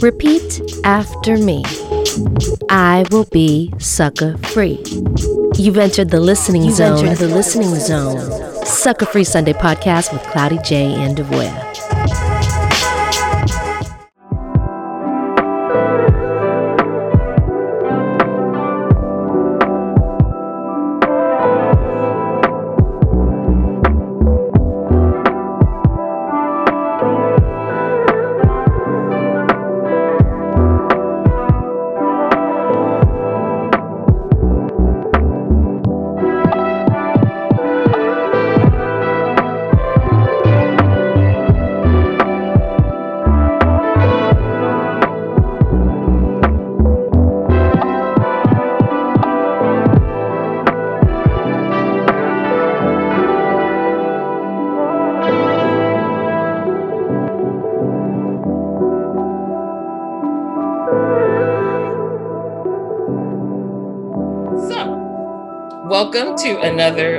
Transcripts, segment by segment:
Repeat after me. I will be sucker free. You've entered the listening You've zone. Entered the listening zone. Sucker Free Sunday podcast with Cloudy J and Devoya.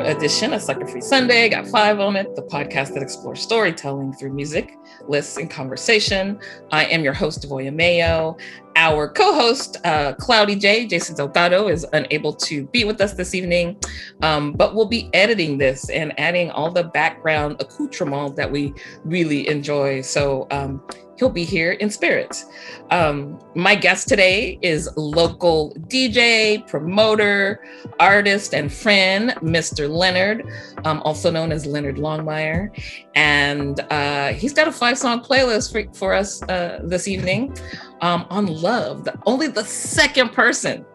Edition of Sucker Free Sunday. Got five on it, the podcast that explores storytelling through music, lists, and conversation. I am your host, Devoya Mayo. Our co-host, uh, Cloudy J, Jason Delgado, is unable to be with us this evening, um, but we'll be editing this and adding all the background accoutrement that we really enjoy. So um, he'll be here in spirit. Um, my guest today is local DJ, promoter, artist, and friend, Mr. Leonard, um, also known as Leonard Longmire. And uh, he's got a five song playlist for, for us uh, this evening um, on love. The, only the second person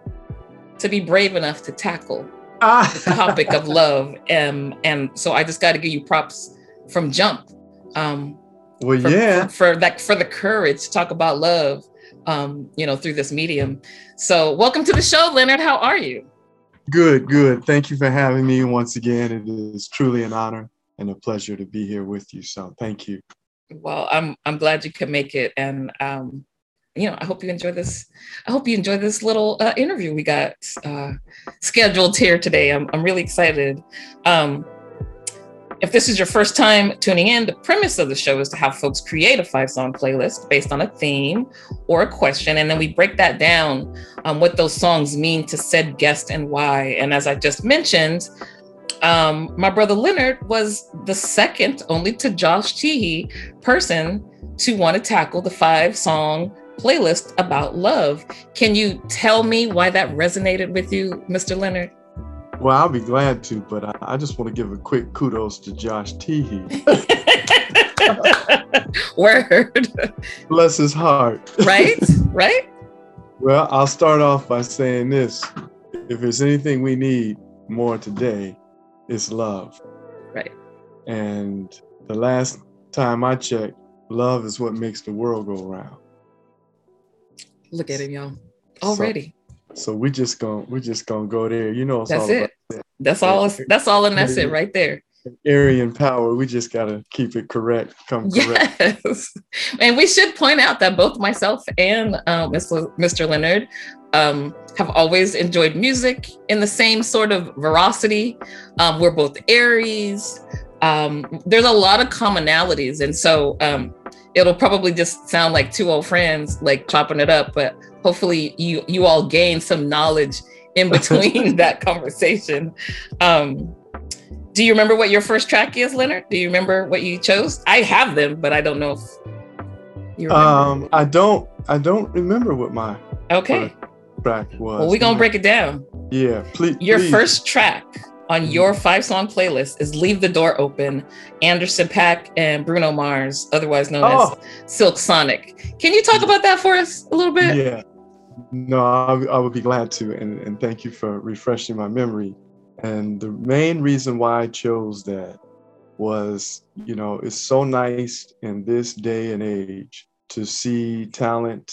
to be brave enough to tackle ah. the topic of love. Um, and so I just got to give you props from jump. Um, well, for, yeah, for, that for the courage to talk about love, um, you know, through this medium. So, welcome to the show, Leonard. How are you? Good, good. Thank you for having me once again. It is truly an honor and a pleasure to be here with you. So, thank you. Well, I'm I'm glad you could make it, and um, you know, I hope you enjoy this. I hope you enjoy this little uh, interview we got uh, scheduled here today. I'm I'm really excited. Um, if this is your first time tuning in, the premise of the show is to have folks create a five song playlist based on a theme or a question. And then we break that down um, what those songs mean to said guest and why. And as I just mentioned, um, my brother Leonard was the second only to Josh Teehee person to want to tackle the five song playlist about love. Can you tell me why that resonated with you, Mr. Leonard? Well, I'll be glad to, but I, I just want to give a quick kudos to Josh Teehee. Word. Bless his heart. right? Right? Well, I'll start off by saying this. If there's anything we need more today, it's love. Right. And the last time I checked, love is what makes the world go round. Look at him, y'all. Already. So we just gonna we just gonna go there. You know, that's it. That's all. That's all, and that's it right there. Arian power. We just gotta keep it correct. Come correct. Yes, and we should point out that both myself and uh, Mr. Mr. Leonard um, have always enjoyed music in the same sort of veracity. Um, we're both Aries. Um, there's a lot of commonalities, and so um, it'll probably just sound like two old friends like chopping it up, but hopefully you you all gain some knowledge in between that conversation. Um, do you remember what your first track is, Leonard? Do you remember what you chose? I have them, but I don't know if you remember. Um, I don't. I don't remember what my okay track was. Well, we're gonna break it down. Yeah, please. Your please. first track on mm-hmm. your five song playlist is Leave the Door Open, Anderson .Paak and Bruno Mars, otherwise known oh. as Silk Sonic. Can you talk about that for us a little bit? Yeah. No, I, I would be glad to. And, and thank you for refreshing my memory. And the main reason why I chose that was, you know, it's so nice in this day and age to see talent,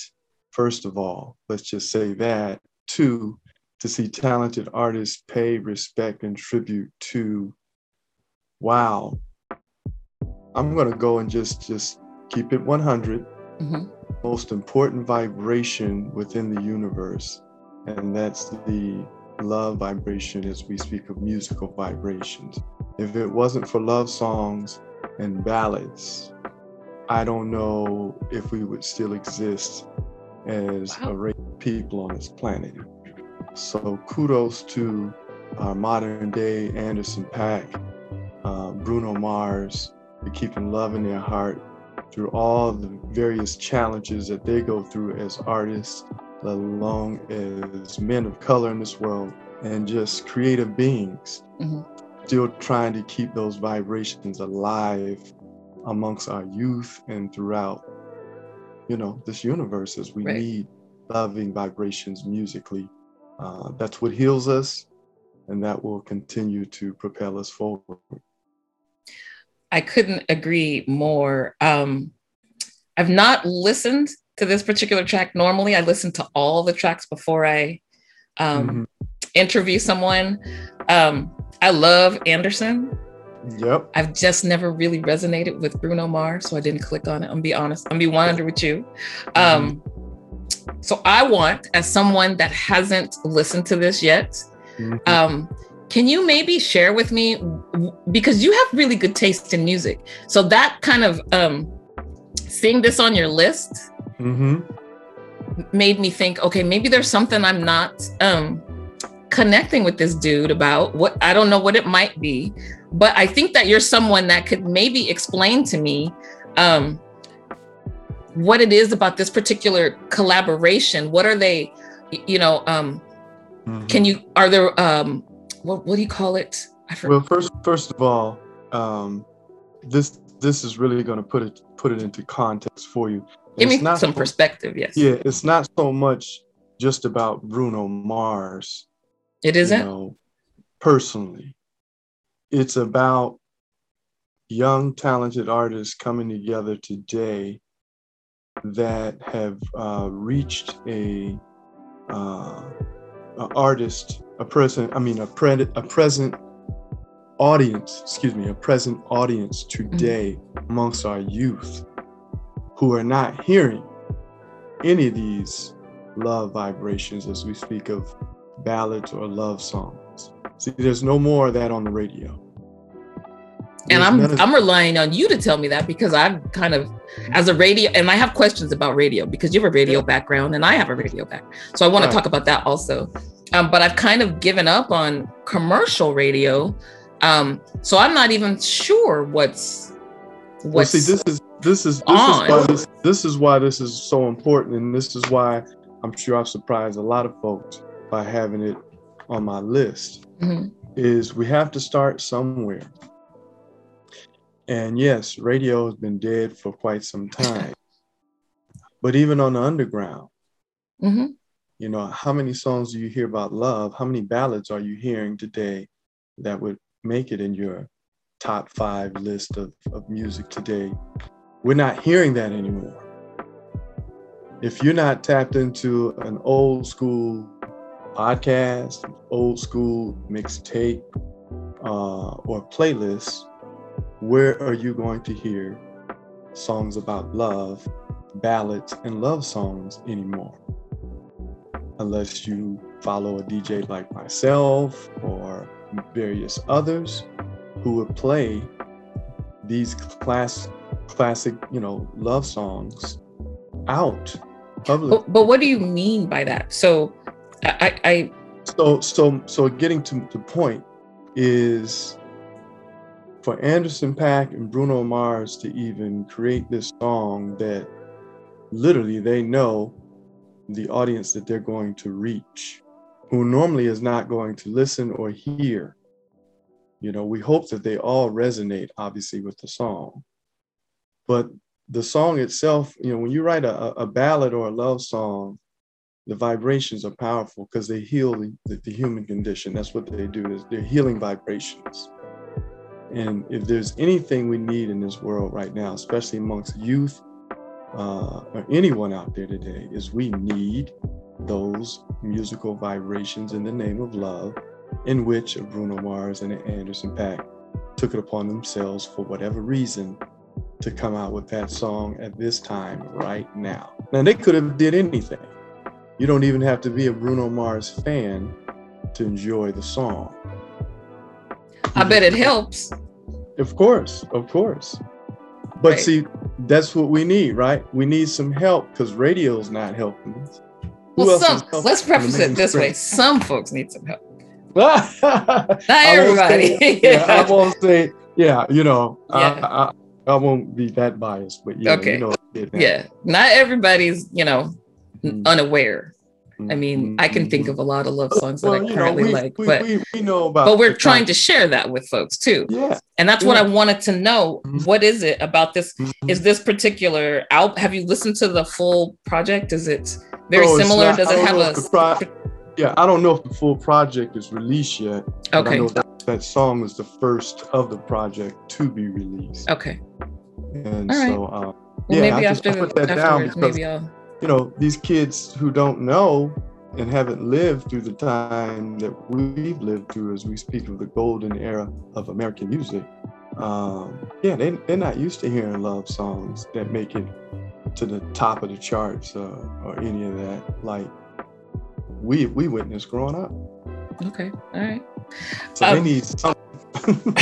first of all, let's just say that. Two, to see talented artists pay respect and tribute to wow i'm going to go and just just keep it 100 mm-hmm. most important vibration within the universe and that's the love vibration as we speak of musical vibrations if it wasn't for love songs and ballads I don't know if we would still exist as wow. a race of people on this planet. So kudos to our modern day Anderson .Paak, uh, Bruno Mars, for keeping love in their heart through all the various challenges that they go through as artists, let alone as men of color in this world, and just creative beings, mm-hmm. still trying to keep those vibrations alive amongst our youth and throughout, you know, this universe as we right. need loving vibrations musically. Uh, that's what heals us, and that will continue to propel us forward. I couldn't agree more. Um, I've not listened to this particular track. Normally, I listen to all the tracks before I um, mm-hmm. interview someone. Um, I love Anderson. Yep. I've just never really resonated with Bruno Mars, so I didn't click on it. I'm gonna be honest. I'm gonna be 100 with you. Um, mm-hmm. So I want, as someone that hasn't listened to this yet, mm-hmm. um, can you maybe share with me because you have really good taste in music? So that kind of um, seeing this on your list mm-hmm. made me think, okay, maybe there's something I'm not um, connecting with this dude about. What I don't know what it might be, but I think that you're someone that could maybe explain to me um, what it is about this particular collaboration. What are they? You know, um, mm-hmm. can you? Are there? Um, what what do you call it? well, first first of all, um, this this is really going to put it put it into context for you. Give it's me some so, perspective. Yes. Yeah, it's not so much just about Bruno Mars. It isn't. You know, personally, it's about young talented artists coming together today that have uh, reached a, uh, a artist a present, I mean, a, pre- a present audience, excuse me, a present audience today mm-hmm. amongst our youth who are not hearing any of these love vibrations as we speak of ballads or love songs. See, there's no more of that on the radio. And I'm I'm relying on you to tell me that because I'm kind of as a radio and I have questions about radio because you have a radio yeah. background and I have a radio background. So I want right. to talk about that also. Um, but I've kind of given up on commercial radio. Um, so I'm not even sure what's what's well, see this is this is this on. is why this this is why this is so important, and this is why I'm sure I've surprised a lot of folks by having it on my list. Mm-hmm. Is we have to start somewhere. And yes, radio has been dead for quite some time. but even on the underground, mm-hmm. You know, how many songs do you hear about love? How many ballads are you hearing today that would make it in your top five list of, of music today? We're not hearing that anymore. If you're not tapped into an old school podcast, old school mixtape, uh, or playlist, where are you going to hear songs about love, ballads, and love songs anymore? unless you follow a DJ like myself or various others who would play these class classic, you know, love songs out publicly. But, but what do you mean by that? So I, I so so so getting to the point is for Anderson .Paak and Bruno Mars to even create this song that literally they know the audience that they're going to reach, who normally is not going to listen or hear. You know, we hope that they all resonate, obviously, with the song. But the song itself, you know, when you write a, a ballad or a love song, the vibrations are powerful because they heal the, the, human condition. That's what they do is they're healing vibrations. And if there's anything we need in this world right now, especially amongst youth uh, or anyone out there today is we need those musical vibrations in the name of love, in which Bruno Mars and Anderson .Paak took it upon themselves for whatever reason to come out with that song at this time right now. Now they could have did anything. You don't even have to be a Bruno Mars fan to enjoy the song. I bet it helps. Of course, of course. But right. see, that's what we need, right? We need some help because radio's not helping us. Well, some, let's preface it this way: some folks need some help. not everybody. Say, yeah, I won't say. Yeah, you know, yeah. I, I, I, won't be that biased, but yeah, okay. You know, yeah, not everybody's, you know, mm-hmm. unaware. I mean, I can think of a lot of love songs well, that I currently know, we, like, we, but we, we, know about. But we're trying to share that with folks too. Yeah, and that's yeah. what I wanted to know. Mm-hmm. What is it about this? Mm-hmm. Is this particular out? Have you listened to the full project? Is it very no, similar? Not, Does it have a? Pro- yeah, I don't know if the full project is released yet. Okay. That, that, song was the first of the project to be released. Okay. And so, uh, well, yeah, maybe I after, just put that down because, maybe I'll... you know, these kids who don't know and haven't lived through the time that we've lived through as we speak of the golden era of American music, um, yeah, they, they're not used to hearing love songs that make it to the top of the charts uh, or any of that. Like we we witnessed growing up. Okay, all right. So um, they need something.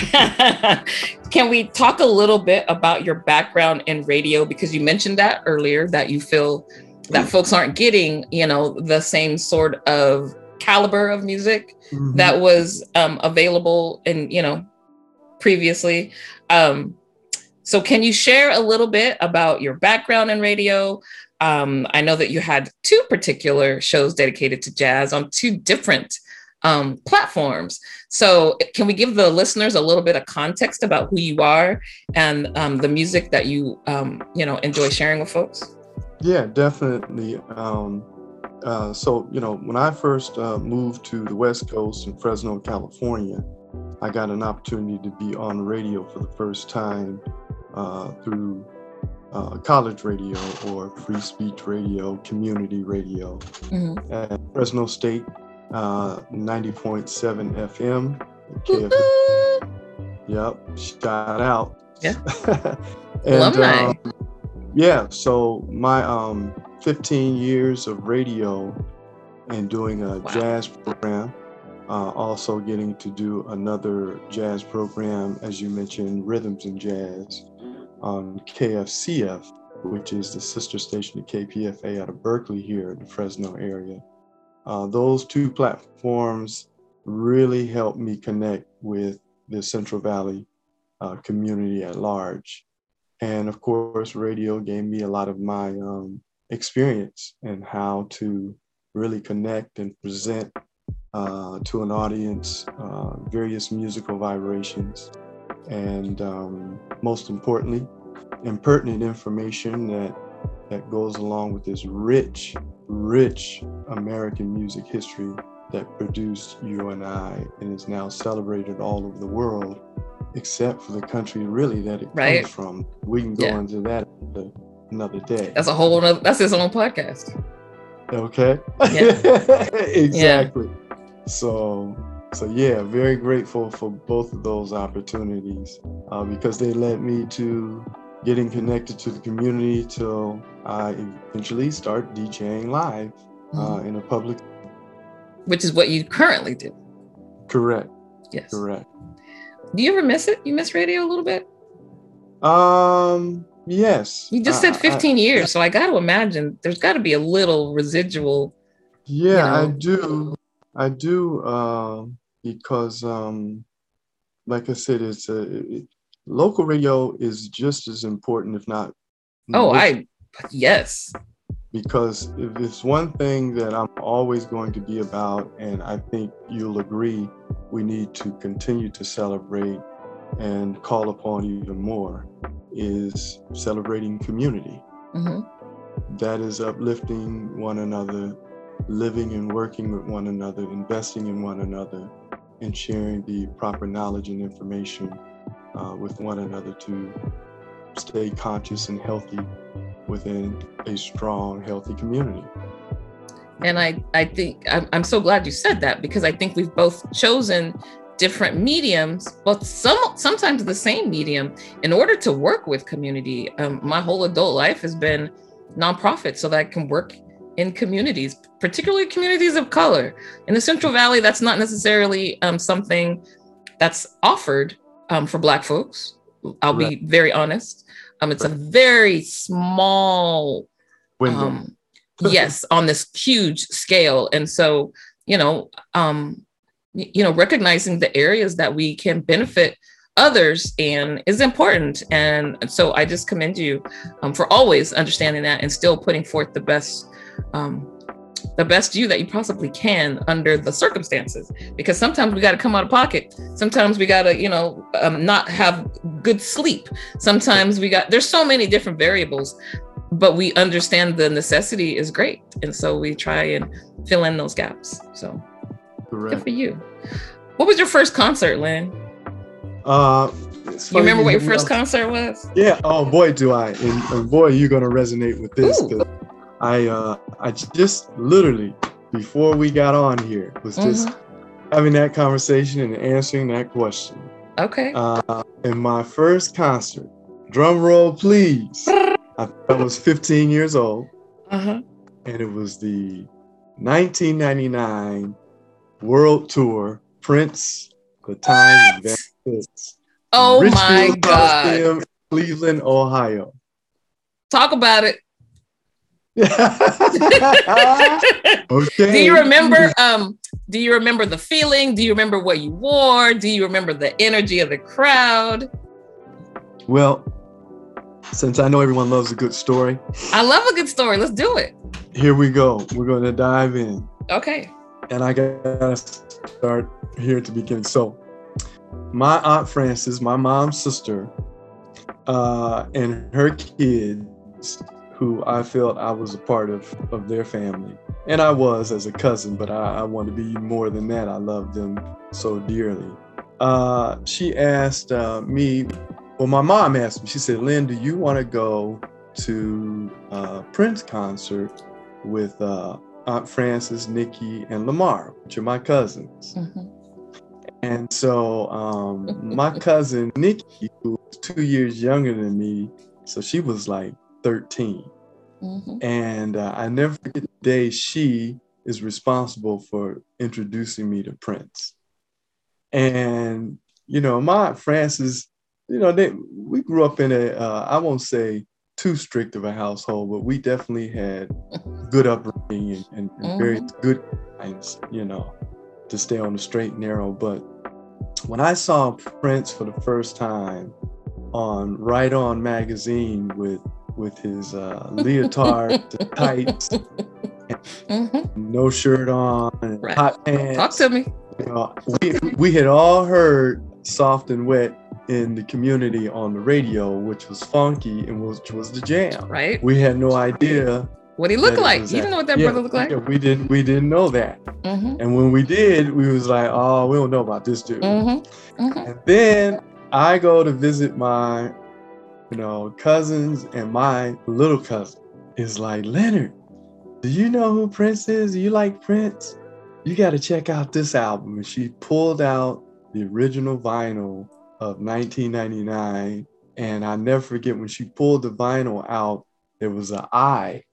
Can we talk a little bit about your background in radio? Because you mentioned that earlier that you feel that folks aren't getting, you know, the same sort of caliber of music mm-hmm. that was um, available and you know previously. Um, so can you share a little bit about your background in radio? Um, I know that you had two particular shows dedicated to jazz on two different um, platforms. So, can we give the listeners a little bit of context about who you are and um, the music that you um, you know enjoy sharing with folks? Yeah, definitely. Um, uh, so, you know, when I first uh, moved to the West Coast in Fresno, California, I got an opportunity to be on radio for the first time uh, through uh, college radio or free speech radio, community radio mm-hmm. at Fresno State, uh, 90.7 FM. KFM. Yep, shout out. Yeah. and, Alumni. Um, yeah, so my um, 15 years of radio and doing a wow. jazz program, uh, also getting to do another jazz program, as you mentioned, Rhythms and Jazz on KFCF, which is the sister station to KPFA out of Berkeley here in the Fresno area. Uh, those two platforms really helped me connect with the Central Valley uh, community at large. And of course, radio gave me a lot of my um, experience and how to really connect and present uh, to an audience uh, various musical vibrations. And um, most importantly, impertinent information that, that goes along with this rich, rich American music history that produced you and I and is now celebrated all over the world except for the country really that it right. comes from. We can go yeah. into that another day. That's a whole other, that's his own podcast. Okay. Yeah. exactly. Yeah. So so yeah, very grateful for both of those opportunities uh, because they led me to getting connected to the community till I eventually start DJing live uh, mm-hmm. in a public. Which is what you currently do. Correct. Yes. Correct. Do you ever miss it? You miss radio a little bit? Um, yes. You just said 15 I, years, so I got to imagine there's got to be a little residual. Yeah, you know. I do. I do uh, because, um, like I said, it's a it, local radio is just as important, if not. Oh, I yes. Because if it's one thing that I'm always going to be about, and I think you'll agree, we need to continue to celebrate and call upon even more is celebrating community. Mm-hmm. That is uplifting one another, living and working with one another, investing in one another, and sharing the proper knowledge and information uh, with one another to stay conscious and healthy within a strong, healthy community. And i i think I'm, I'm so glad you said that because i think we've both chosen different mediums but some sometimes the same medium. In order to work with community um, my whole adult life has been nonprofit so that i can work in communities particularly communities of color. In the central valley that's not necessarily um, something that's offered um, for black folks i'll right. be very honest Um, it's a very small Window. um, yes on this huge scale and so you know um you know recognizing the areas that we can benefit others and is important and so i just commend you um, for always understanding that and still putting forth the best um, the best you that you possibly can under the circumstances. Because sometimes we got to come out of pocket. Sometimes we got to you know um, not have good sleep. Sometimes we got there's so many different variables but we understand the necessity is great. And so we try and fill in those gaps. So good for you. What was your first concert lynn? Uh, you remember what your first concert was? Yeah. Oh boy, do I! And, and boy, you're gonna resonate with this. I uh, I just literally before we got on here was just Mm-hmm. having that conversation and answering that question. okay Uh, in my first concert, drum roll please. I, I was 15 years old, uh-huh and it was the 1999 World Tour. Prince, the time, and Van Fitz. oh my Richfield god Coliseum, Cleveland, Ohio. talk about it okay. do you remember um do you remember the feeling do you remember what you wore do you remember the energy of the crowd Well, since I know everyone loves a good story, i love a good story let's do it here we go. We're going to dive in. okay And I got to start here at the beginning. So, my Aunt Frances, my mom's sister, uh, and her kids, who I felt I was a part of, of their family. And I was as a cousin, but I, I want to be more than that. I love them so dearly. Uh, she asked uh, me, well, my mom asked me, she said, Lynn, do you want to go to a Prince concert with uh, Aunt Frances, Nikki, and Lamar, which are my cousins? Mhm. And so um, my cousin Nikki, who was two years younger than me, so she was like 13. Mhm. And uh, I never forget the day she is responsible for introducing me to Prince. And, you know, my Frances, you know, they, we grew up in a, uh, I won't say too strict of a household, but we definitely had good upbringing and, and, and very good you know, to stay on the straight and narrow. But when I saw Prince for the first time on Right On magazine with with his uh, leotard, tights, Mhm. no shirt on, and Right. hot pants. Talk to me. You know, we, we had all heard soft and wet in the community on the radio, which was funky and which was the jam. Right? We had no idea. What he looked like? You didn't know what that Yeah, brother looked like? yeah, we didn't. We didn't know that. Mm-hmm. And when we did, we was like, "Oh, we don't know about this dude." Mm-hmm. Mm-hmm. And then I go to visit my, you know, cousins, and my little cousin is like, Leonard, do you know who Prince is? You like Prince? You got to check out this album. And she pulled out the original vinyl of 1999. And I never forget when she pulled the vinyl out, there was an eye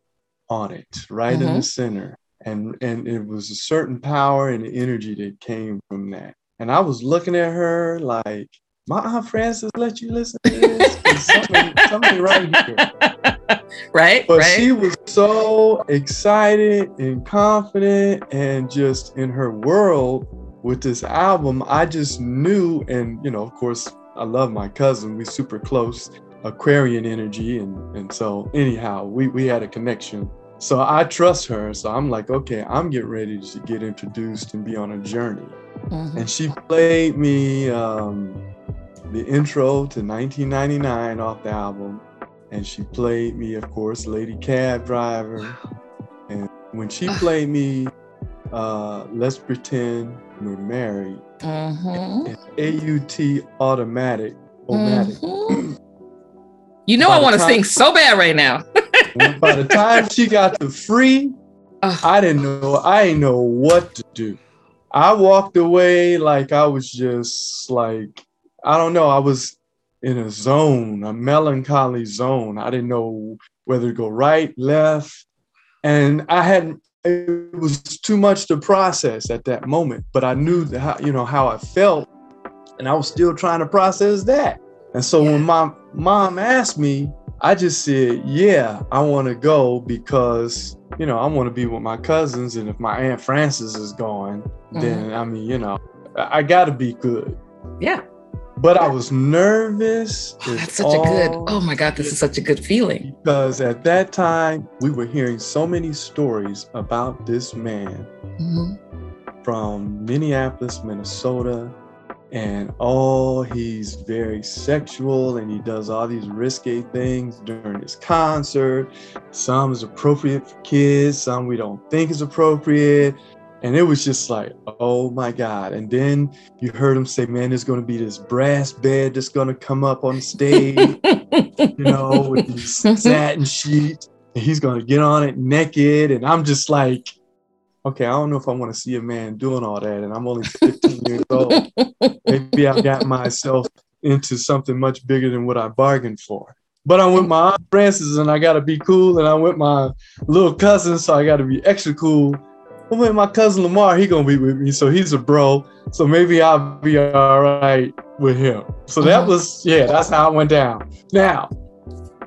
on it, right in the Mhm. center. And, and it was a certain power and energy that came from that. And I was looking at her like, my Aunt Frances let you listen to this? There's something, something right here. right? But right? she was so excited and confident and just in her world with this album. I just knew, and you know, of course, I love my cousin. We super close, Aquarian energy, and and so anyhow, we we had a connection. So I trust her. So I'm like, okay, I'm getting ready to get introduced and be on a journey. Mhm. And she played me um, the intro to 1999 off the album. And she played me, of course, Lady Cab Driver. And when she played me, uh, Let's Pretend We're Married, Mhm. AUT Automatic, Automatic. Mhm. You know By I want to sing so bad right now. By the time she got to free, Ugh. I didn't know, I didn't know what to do. I walked away like I was just like, I don't know, I was in a zone, a melancholy zone. I didn't know whether to go right, left. And I hadn't, it was too much to process at that moment, but I knew how, you know, how I felt. And I was still trying to process that. And so when my mom asked me, I just said, yeah, I want to go because, you know, I want to be with my cousins. And if my Aunt Frances is going, mm-hmm. then I mean, you know, I, I got to be good. Yeah. But I was nervous. Oh, that's such a good, oh my God, this is such a good feeling. Because at that time, we were hearing so many stories about this man mm-hmm. from Minneapolis, Minnesota, and oh he's very sexual and he does all these risque things during his concert some is appropriate for kids some we don't think is appropriate and it was just like oh my god and then you heard him say man there's going to be this brass bed that's going to come up on the stage you know with these mm-hmm. satin sheets and he's going to get on it naked and i'm just like okay, I don't know if I want to see a man doing all that, and I'm only 15 years old. Maybe I've got myself into something much bigger than what I bargained for. But I'm with my aunt Frances, and I gotta be cool, and I'm with my little cousin, so I gotta be extra cool. I'm with my cousin Lamar, he gonna be with me, so he's a bro, so maybe I'll be all right with him. So that uh-huh. was, yeah, that's how it went down. Now,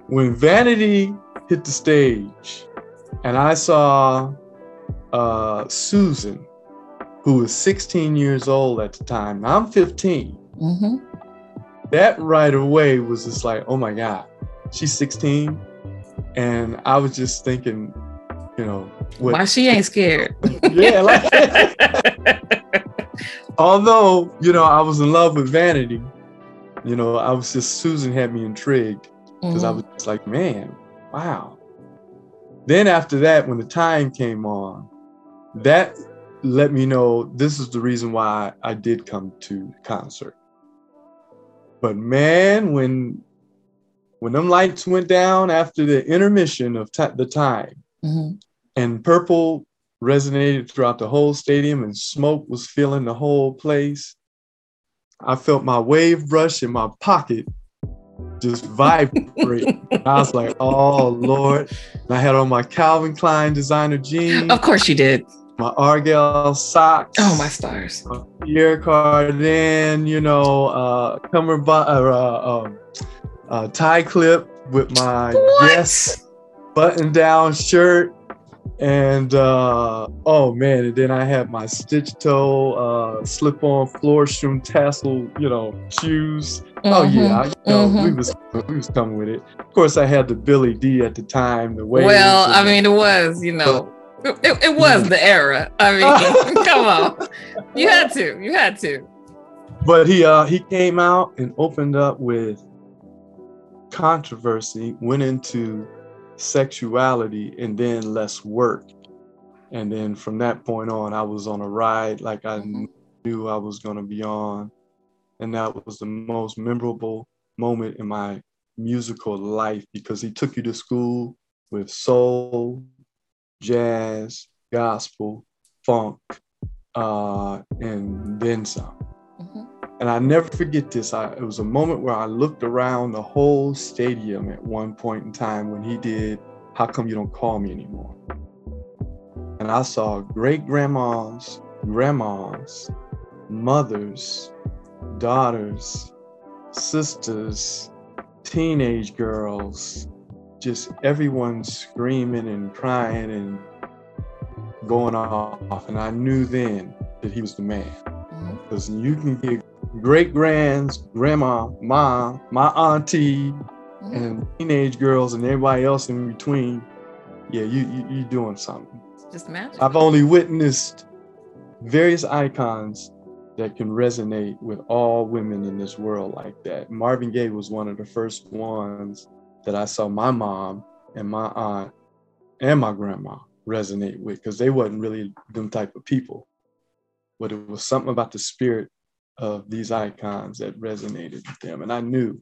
when Vanity hit the stage, and I saw uh, Susan, who was 16 years old at the time. I'm 15. Mm-hmm. That right away was just like, oh my God, she's 16. And I was just thinking, you know, what, why she ain't scared? yeah, like, although you know I was in love with Vanity, you know I was just Susan had me intrigued because mm-hmm. I was just like, man, wow. Then after that, when the time came on, that let me know this is the reason why I did come to concert. But man, when when them lights went down after the intermission of t- the time, mm-hmm. And purple resonated throughout the whole stadium, and smoke was filling the whole place, I felt my wave brush in my pocket just vibrate. I was like, oh Lord. And I had on my Calvin Klein designer jeans. Of course you did my Argyle socks. Oh, my stars. My Pierre Cardin, you know, uh, cummerbund, uh, uh, um, uh, tie clip with my what? yes button down shirt. And uh, oh man, and then I had my stitch toe, uh, slip on Florsheim tassel, you know, shoes. Mm-hmm. Oh yeah, I, you know, mm-hmm. we was we was coming with it. Of course, I had the Billy Dee at the time. The way. Well, I mean, it was you know. It, it was the era. I mean, come on. You had to. You had to. But he uh he came out and opened up with controversy, went into sexuality and then Let's Work. And then from that point on, I was on a ride like I mm-hmm. knew I was going to be on. And that was the most memorable moment in my musical life because he took you to school with soul, jazz, gospel, funk, uh, and then some. And I never forget this. I, it was a moment where I looked around the whole stadium at one point in time when he did How Come You Don't Call Me Anymore? And I saw great grandmas, grandmas, mothers, daughters, sisters, teenage girls, just everyone screaming and crying and going off. And I knew then that he was the man. Because mm-hmm. you can get great grands, grandma, mom, my auntie, mm-hmm. and teenage girls and everybody else in between. Yeah, you you you doing something. Just magic. I've only witnessed various icons that can resonate with all women in this world like that. Marvin Gaye was one of the first ones that I saw my mom and my aunt and my grandma resonate with because they wasn't really them type of people. But it was something about the spirit of these icons that resonated with them. And I knew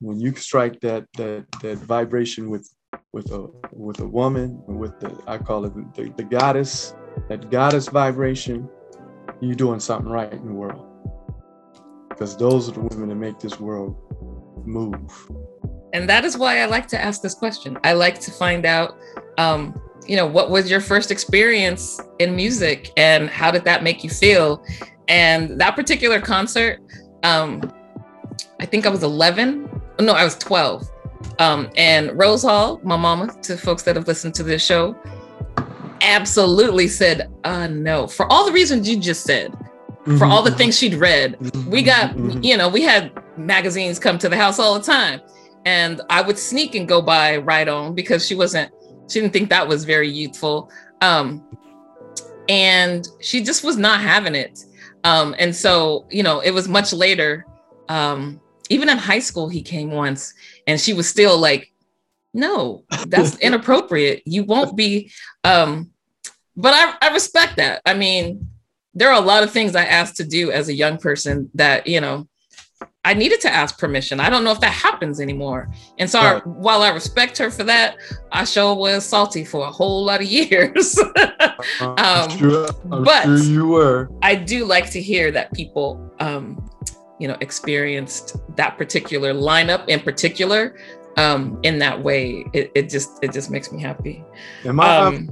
when you strike that that that vibration with with a with a woman with the I call it the, the goddess, that goddess vibration, you're doing something right in the world. Because those are the women that make this world move. And that is why I like to ask this question. I like to find out, um, you know, what was your first experience in music and how did that make you feel? And that particular concert, um, I think I was 11 no, I was 12. Um, and Rose Hall, my mama, to folks that have listened to this show, absolutely said uh, no for all the reasons you just said. Mm-hmm. For all the things she'd read, we got, mm-hmm. you know, we had magazines come to the house all the time, and I would sneak and go by Right On because she wasn't, she didn't think that was very youthful, um, and she just was not having it. Um, and so, you know, it was much later. Um, even in high school, he came once, and she was still like, "No, that's inappropriate. You won't be." Um, but I, I respect that. I mean, there are a lot of things I asked to do as a young person that you know I needed to ask permission. I don't know if that happens anymore. And so, right. I, while I respect her for that, I sure was salty for a whole lot of years. um, I'm sure, but sure you were. I do like to hear that people, um, you know, experienced that particular lineup in particular um, in that way. It, it just it just makes me happy. And my um,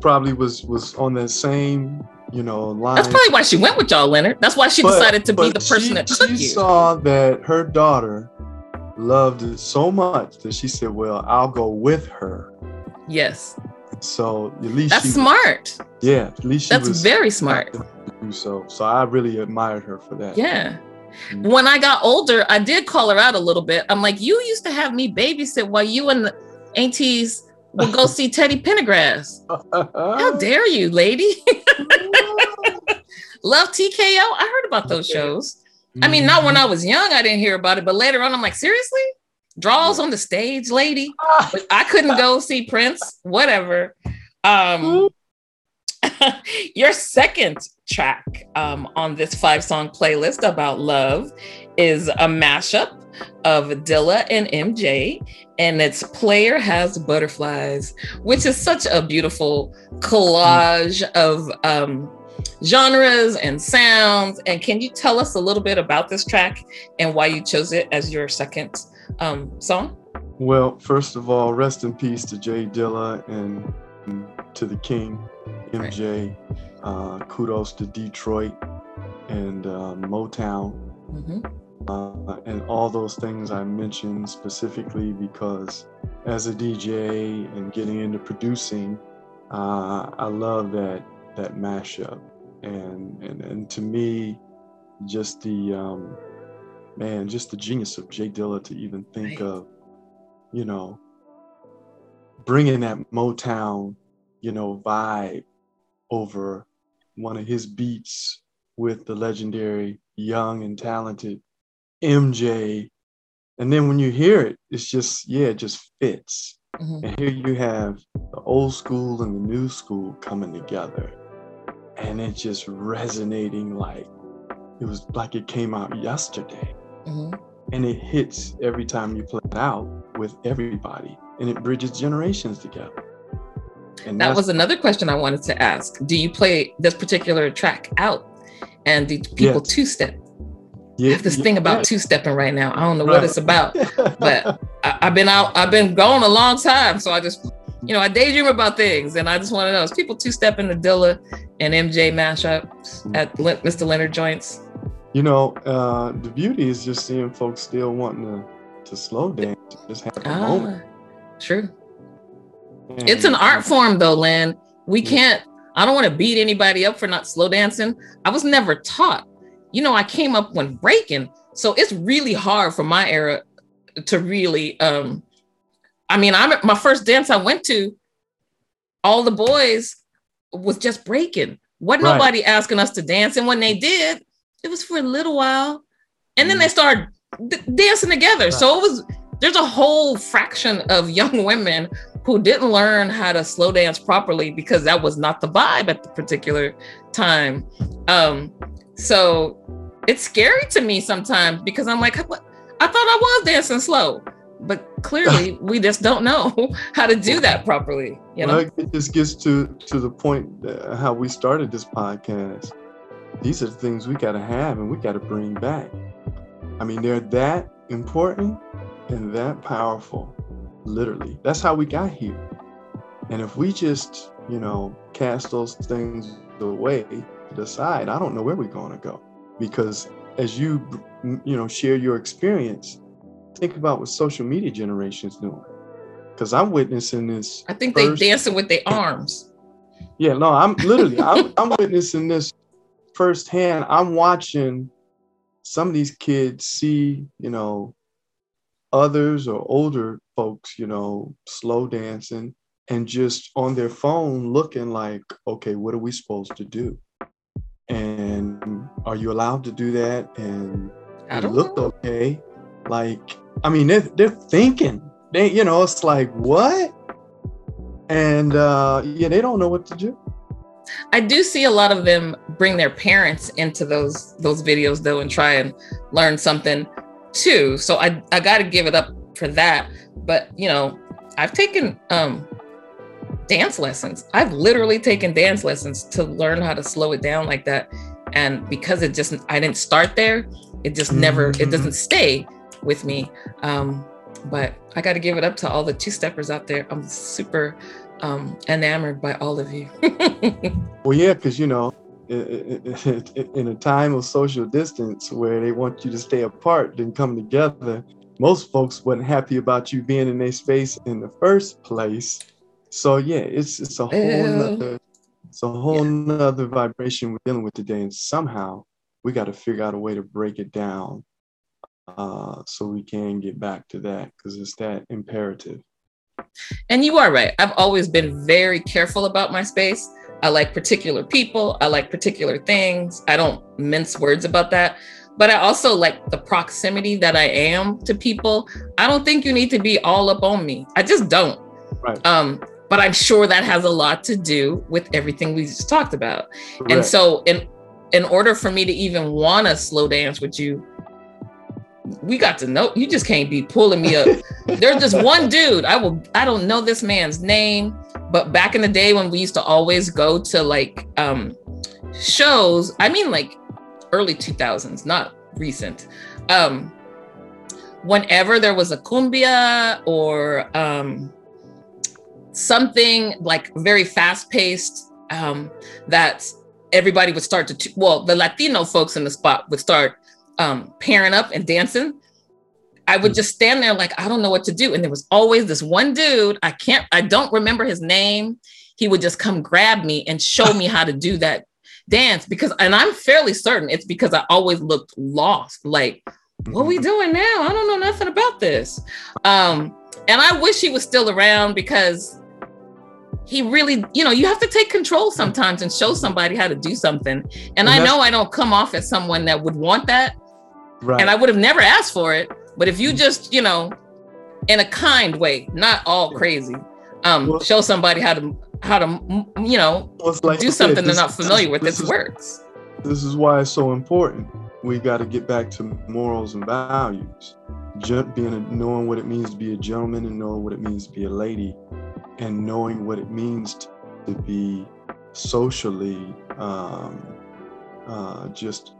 probably was was on that same you know. That's probably why she went with y'all, Leonard. That's why she but, decided to be the person she, that took she you. She saw that her daughter loved it so much that she said, "Well, I'll go with her." Yes. So at least that's smart. Yeah, at least that's very smart. so. So I really admired her for that. Yeah. Mm-hmm. When I got older, I did call her out a little bit. I'm like, you used to have me babysit while you and the aunties would go see Teddy Pendergrass. How dare you, lady? Love TKO. I heard about those shows. I mean, not when I was young, I didn't hear about it, but later on, I'm like, seriously? Draws on the stage, lady. But I couldn't go see Prince, whatever. Um, your second track um, on this five song playlist about love is a mashup of Dilla and MJ, and its player has butterflies, which is such a beautiful collage of um, genres and sounds. And can you tell us a little bit about this track and why you chose it as your second um, song? Well, first of all, rest in peace to Jay Dilla and to the King, MJ. Right. Uh, kudos to Detroit and uh, Motown. Mm-hmm. Uh, and all those things I mentioned specifically because as a DJ and getting into producing, uh, I love that that mashup, and and and to me, just the um, man, just the genius of Jay Dilla to even think right. of, you know, bringing that Motown, you know, vibe over one of his beats with the legendary young and talented MJ. And then when you hear it, it's just, yeah, it just fits. Mm-hmm. And here you have the old school and the new school coming together. And it's just resonating like it was like it came out yesterday. Mm-hmm. And it hits every time you play it out with everybody. And it bridges generations together. And that was another question I wanted to ask. Do you play this particular track out? And do people yes. two step? Yeah, I have this yeah, thing about yeah. two stepping right now. I don't know right. what it's about, but I, have been out, I've been gone a long time. So I just, you know, I daydream about things and I just want to know is people two stepping the Dilla and MJ mashup at Mr. Leonard joints? You know, uh, the beauty is just seeing folks still wanting to, to slow dance, just have a ah, moment. True. And it's an art form though, Len. We can't, I don't want to beat anybody up for not slow dancing. I was never taught you know, I came up when breaking. So it's really hard for my era to really um I mean, I'm my first dance I went to, all the boys was just breaking. Wasn't right. nobody asking us to dance. And when they did, it was for a little while. And then they mm. started d- dancing together. Right. So it was there's a whole fraction of young women who didn't learn how to slow dance properly because that was not the vibe at the particular time. Um, so it's scary to me sometimes because I'm like, I thought I was dancing slow, but clearly we just don't know how to do that properly. You know, well, it just gets to to the point uh, how we started this podcast. These are the things we got to have and we got to bring back. I mean, they're that important and that powerful. Literally, that's how we got here. And if we just, you know, cast those things away to decide i don't know where we're going to go because as you you know share your experience think about what social media generation is doing. Because I'm witnessing this. I think they dancing with their arms. Yeah, no, I'm literally I'm, I'm witnessing this firsthand. I'm watching some of these kids see, you know, others or older folks, you know, slow dancing and just on their phone looking like, okay, what are we supposed to do? And are you allowed to do that? And it looked know. okay. Like, I mean, they're, they're thinking. They, you know, it's like, what? And uh, yeah, they don't know what to do. I do see a lot of them bring their parents into those those videos though and try and learn something too. So I I got to give it up for that. But you know, I've taken um dance lessons. I've literally taken dance lessons to learn how to slow it down like that. And because it just I didn't start there, it just never mm-hmm. it doesn't stay with me. Um, but I got to give it up to all the two steppers out there. I'm super um, enamored by all of you. well, yeah, because you know, in a time of social distance where they want you to stay apart, then come together, most folks wasn't happy about you being in their space in the first place. So yeah, it's it's a whole nother, it's a whole yeah. nother vibration we're dealing with today, and somehow we got to figure out a way to break it down uh, so we can get back to that because it's that imperative. And you are right. I've always been very careful about my space. I like particular people, I like particular things. I don't mince words about that. But I also like the proximity that I am to people. I don't think you need to be all up on me. I just don't. Right. Um, but I'm sure that has a lot to do with everything we just talked about. And so in in order for me to even want to slow dance with you, we got to know you just can't be pulling me up. There's just one dude. I will I don't know this man's name, but back in the day when we used to always go to like um shows, I mean like early 2000s, not recent. Um whenever there was a cumbia or um something like very fast paced um that everybody would start to well the latino folks in the spot would start um, pairing up and dancing, I would just stand there like I don't know what to do. And there was always this one dude. I can't. I don't remember his name. He would just come grab me and show me how to do that dance because, and I'm fairly certain it's because I always looked lost. Like, what are we doing now? I don't know nothing about this. Um, and I wish he was still around because he really, you know, you have to take control sometimes and show somebody how to do something. And, and I know I don't come off as someone that would want that, Right. And I would have never asked for it. But if you just, you know, in a kind way, not all crazy, um, well, show somebody how to how to you know like do something they're not familiar with, this works. This is why it's so important. We got to get back to morals and values. Being a, knowing what it means to be a gentleman and knowing what it means to be a lady, and knowing what it means to be socially um, uh, just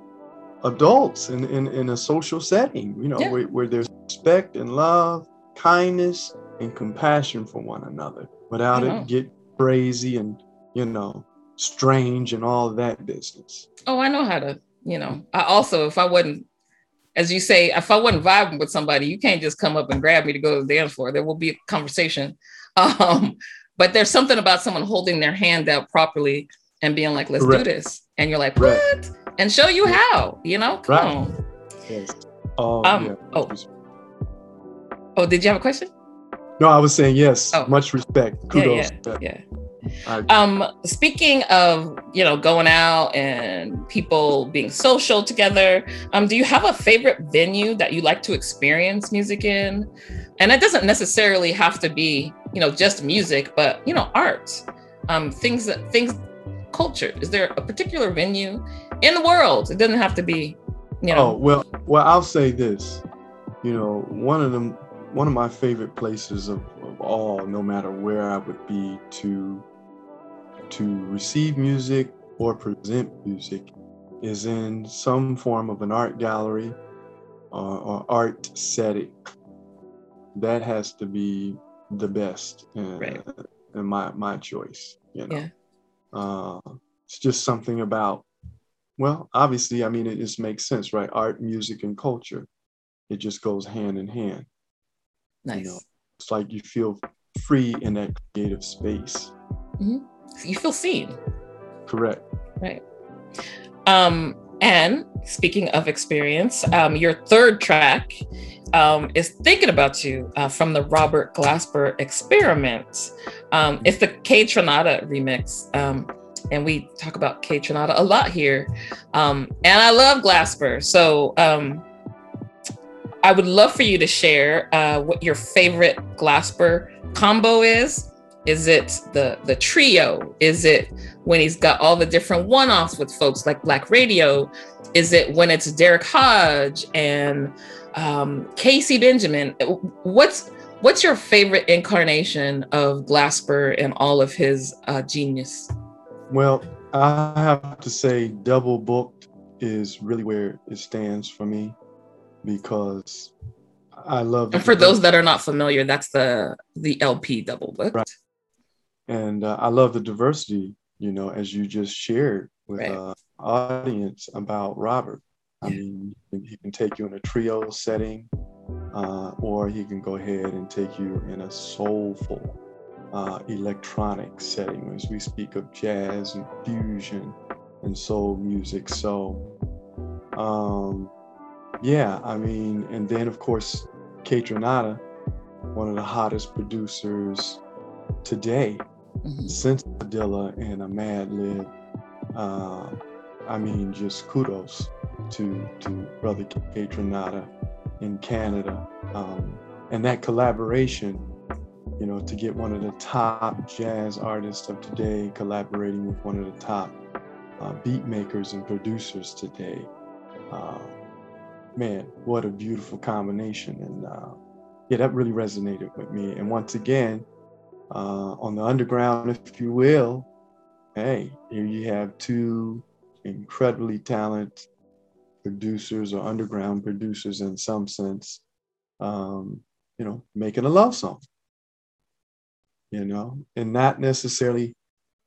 adults in, in, in a social setting, you know, yeah. where, where there's respect and love, kindness, and compassion for one another without it get crazy and, you know, strange and all that business. Oh, I know how to, you know, I also, if I wasn't, as you say, if I wasn't vibing with somebody, you can't just come up and grab me to go to the dance floor. There will be a conversation. Um, but there's something about someone holding their hand out properly and being like, let's do this. And you're like, what? Right and show you how, you know? Come right. on. Yes. Um, um yeah. oh. Oh, did you have a question? No, I was saying yes. Oh. Much respect. Kudos. Yeah, yeah. yeah. Um, speaking of you know going out and people being social together, um, do you have a favorite venue that you like to experience music in? And it doesn't necessarily have to be you know just music, but you know art, um, things that things culture. Is there a particular venue in the world. It doesn't have to be, you know. Oh well, well, I'll say this. You know, one of them, one of my favorite places of, of all, no matter where I would be to to receive music or present music, is in some form of an art gallery or, or art setting. That has to be the best, uh, right. and my my choice. You know, yeah. uh, it's just something about well, obviously, I mean, it just makes sense, right? Art, music, and culture. it just goes hand in hand. Nice. You know, it's like you feel free in that creative space. Mm-hmm. You feel seen. Correct. Right. Um, and speaking of experience, um, your third track um, is Thinking About You uh, from the Robert Glasper Experiment. Um, it's the Kaytranada remix. Um, and we talk about Kaytranada a lot here. Um, and I love Glasper. So um, I would love for you to share uh, what your favorite Glasper combo is. Is it the the trio? Is it when he's got all the different one-offs with folks like Black Radio? Is it when it's Derrick Hodge and um, Casey Benjamin? What's what's your favorite incarnation of Glasper and all of his uh, genius? Well, I have to say, double booked is really where it stands for me because I love. And for those that are not familiar, that's the the LP double booked. Right. And uh, I love the diversity, you know, as you just shared with right. uh, audience about Robert. I mean, he can take you in a trio setting, uh, or he can go ahead and take you in a soulful uh, electronic setting as we speak of jazz and fusion and soul music. So, um, yeah, I mean, and then of course, Kaytranada, one of the hottest producers today mm-hmm. since Dilla and a Madlib. Uh, I mean, just kudos to to Brother Kaytranada in Canada, um, and that collaboration. You know, to get one of the top jazz artists of today collaborating with one of the top uh, beat makers and producers today. Uh, man, what a beautiful combination. And uh, yeah, that really resonated with me. And once again, uh, on the underground, if you will, hey, here you have two incredibly talented producers or underground producers in some sense, um, you know, making a love song, you know, and not necessarily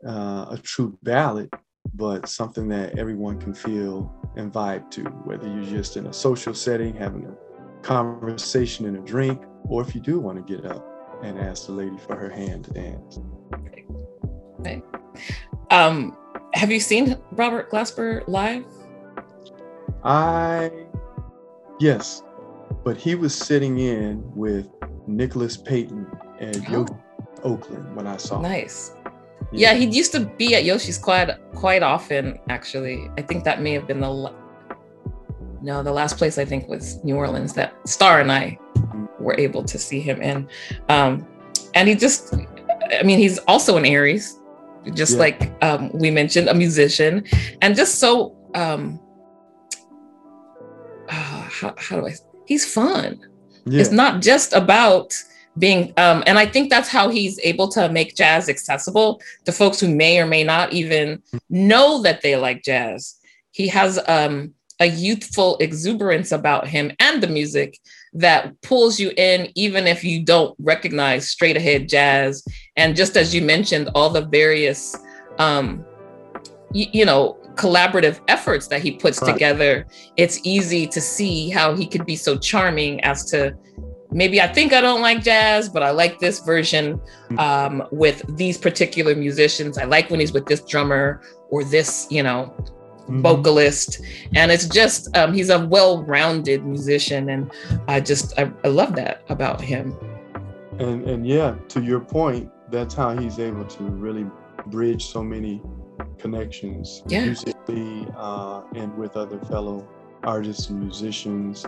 uh, a true ballad, but something that everyone can feel and vibe to, whether you're just in a social setting, having a conversation and a drink, or if you do want to get up and asked the lady for her hand to dance. Um, have you seen Robert Glasper live? I, yes, but he was sitting in with Nicholas Payton at oh. Yoshi Oakland when I saw him. Nice. Yeah, he used to be at Yoshi's quite quite often. Actually, I think that may have been the no, the last place I think was New Orleans that Star and I were able to see him in. Um, and he just, I mean, he's also an Aries, just yeah. like um, we mentioned, a musician, and just so um, uh, how, how do I? He's fun. Yeah. It's not just about being um, and i think that's how he's able to make jazz accessible to folks who may or may not even know that they like jazz he has um, a youthful exuberance about him and the music that pulls you in even if you don't recognize straight ahead jazz and just as you mentioned all the various um, y- you know collaborative efforts that he puts right. together it's easy to see how he could be so charming as to maybe I think I don't like jazz, but I like this version mm. um, with these particular musicians. I like when he's with this drummer or this, you know, mm-hmm. vocalist. And it's just, um, he's a well rounded musician. And I just, I, I love that about him. And, and yeah, to your point, that's how he's able to really bridge so many connections yeah. musically uh, and with other fellow artists and musicians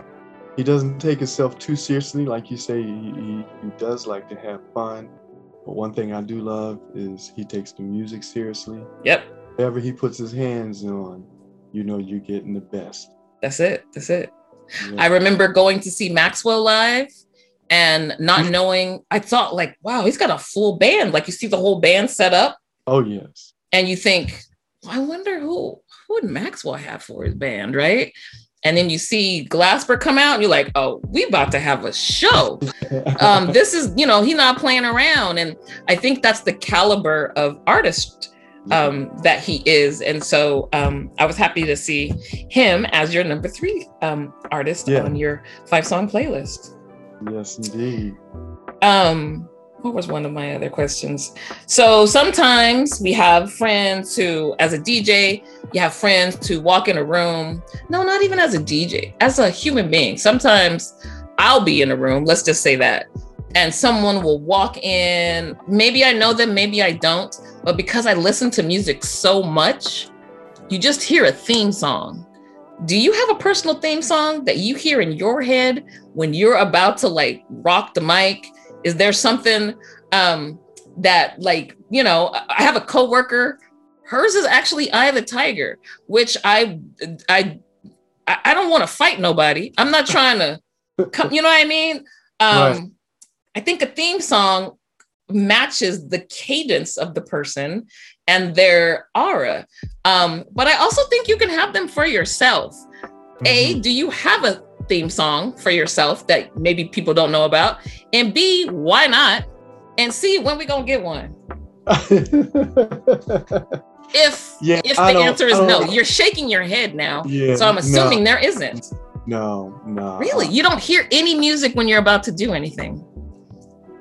he doesn't take himself too seriously. Like you say, he, he, he, does like to have fun. But one thing I do love is he takes the music seriously. Yep. Whatever he puts his hands on, you know you're getting the best. That's it. That's it. Yeah. I remember going to see Maxwell live and not mm-hmm. knowing, I thought like, wow, he's got a full band. Like you see the whole band set up. Oh yes. And you think, I wonder who who would Maxwell have for his band, right? and then you see Glasper come out, and you're like, oh, we about to have a show. um, this is, you know, he's not playing around. And I think that's the caliber of artist um, that he is. And so um, I was happy to see him as your number three um, artist yeah. on your five song playlist. Yes, indeed. Um, what was one of my other questions? So sometimes we have friends who, as a DJ, you have friends who walk in a room. No, not even as a DJ, as a human being. Sometimes I'll be in a room, let's just say that, and someone will walk in. Maybe I know them, maybe I don't, but because I listen to music so much, you just hear a theme song. Do you have a personal theme song that you hear in your head when you're about to like rock the mic? Is there something um that like, you know, I have a coworker, hers is actually Eye of the Tiger, which I I I don't want to fight nobody. I'm not trying to come, you know what I mean? Um right. I think a theme song matches the cadence of the person and their aura. Um, but I also think you can have them for yourself. Mm-hmm. A, do you have a theme song for yourself that maybe people don't know about? And B, why not? And C, when we gonna get one? if yeah, if the answer is no, you're shaking your head now. Yeah, so I'm assuming no. there isn't. No, no. Really? You don't hear any music when you're about to do anything?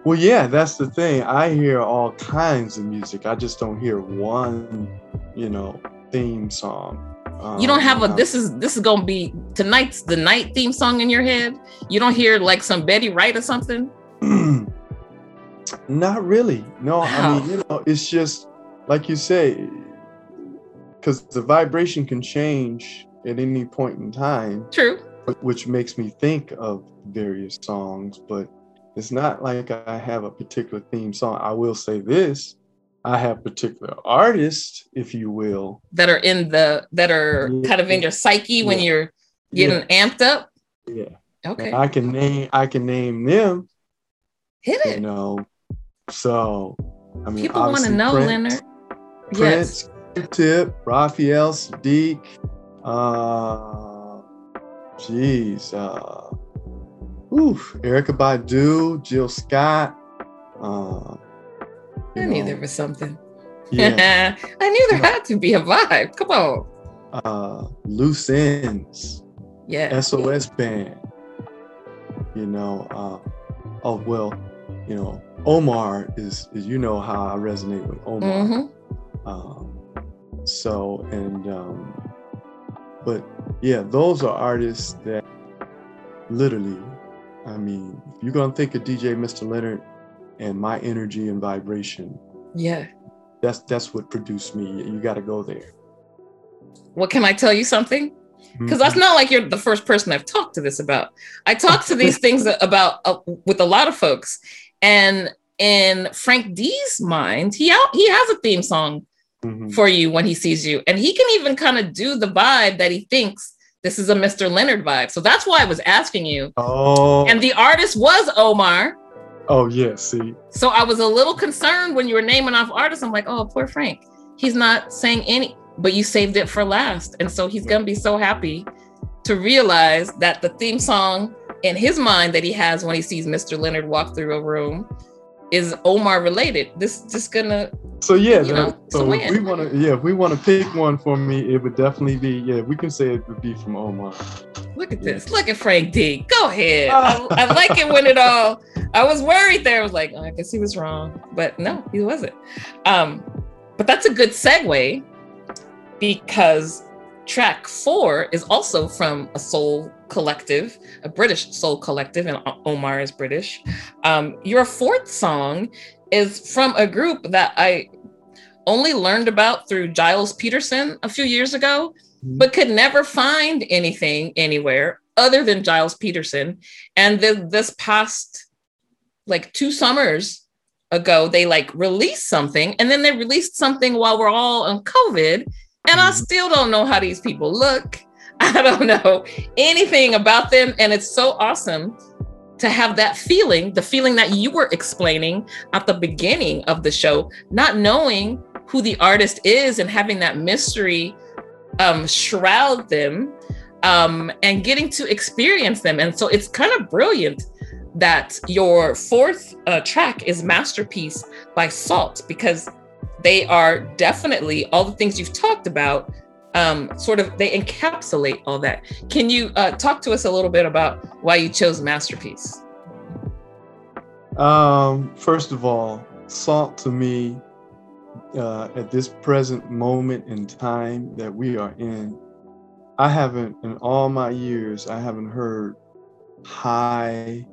Well, yeah, that's the thing. I hear all kinds of music. I just don't hear one, you know, theme song. Um, you don't have a this is this is gonna be tonight's the night theme song in your head. You don't hear like some Betty Wright or something. Not really. No, wow. I mean, you know, it's just like you say, because the vibration can change at any point in time. True. Which makes me think of various songs, but it's not like I have a particular theme song. I will say this. I have particular artists, if you will, that are in the that are yeah. kind of in your psyche when yeah. you're getting yeah. amped up. Yeah. Okay. And I can name I can name them. Hit it. You know. So I mean people want to know, Prince, Leonard. Prince, yes. Tip, Raphael Saadiq, uh geez, uh Oof, Erykah Badu, Jill Scott. Uh, I knew know. there was something. Yeah. I knew there had to be a vibe. Come on. Uh, Loose Ends. Yeah. SOS Band. You know, uh, oh well, you know, Omar is, is you know how I resonate with Omar. Mm-hmm. Um, so and um, but yeah, those are artists that literally I mean, if you're gonna think of DJ Mr. Leonard and my energy and vibration, yeah, that's that's what produced me. You got to go there. Well, can I tell you something? Because mm-hmm. that's not like you're the first person I've talked to this about. I talk to these things about uh, with a lot of folks, and in Frank D's mind, he out he has a theme song mm-hmm. for you when he sees you, and he can even kind of do the vibe that he thinks this is a Mr. Leonard vibe. So that's why I was asking you. Oh. And the artist was Omar. Oh, yeah. See. So I was a little concerned when you were naming off artists. I'm like, oh, poor Frank. He's not saying any, but you saved it for last. And so he's going to be so happy to realize that the theme song in his mind that he has when he sees Mr. Leonard walk through a room is Omar related. This just gonna. So yeah, know, so if we want to, yeah, if we want to pick one for me, it would definitely be yeah. We can say it would be from Omar. Look at yeah. this. Look at Frank D. Go ahead. I, I, like it when it all. I was worried there. I was like, oh, I guess he was wrong, but no, he wasn't. Um, but that's a good segue because track four is also from a soul collective, a British soul collective, and Omar is British. Um, your fourth song is from a group that I only learned about through Gilles Peterson a few years ago, mm-hmm. but could never find anything anywhere other than Gilles Peterson. And the, this past like two summers ago, they like released something, and then they released something while we're all on COVID. And I mm-hmm. still don't know how these people look. I don't know anything about them. And it's so awesome to have that feeling, the feeling that you were explaining at the beginning of the show, not knowing who the artist is and having that mystery um, shroud them um, and getting to experience them. And so it's kind of brilliant that your fourth uh, track is Masterpiece by Sault because they are definitely all the things you've talked about. Um, sort of, they encapsulate all that. Can you uh, talk to us a little bit about why you chose masterpiece? Um, first of all, Sault to me uh, at this present moment in time that we are in, I haven't, in all my years, I haven't heard high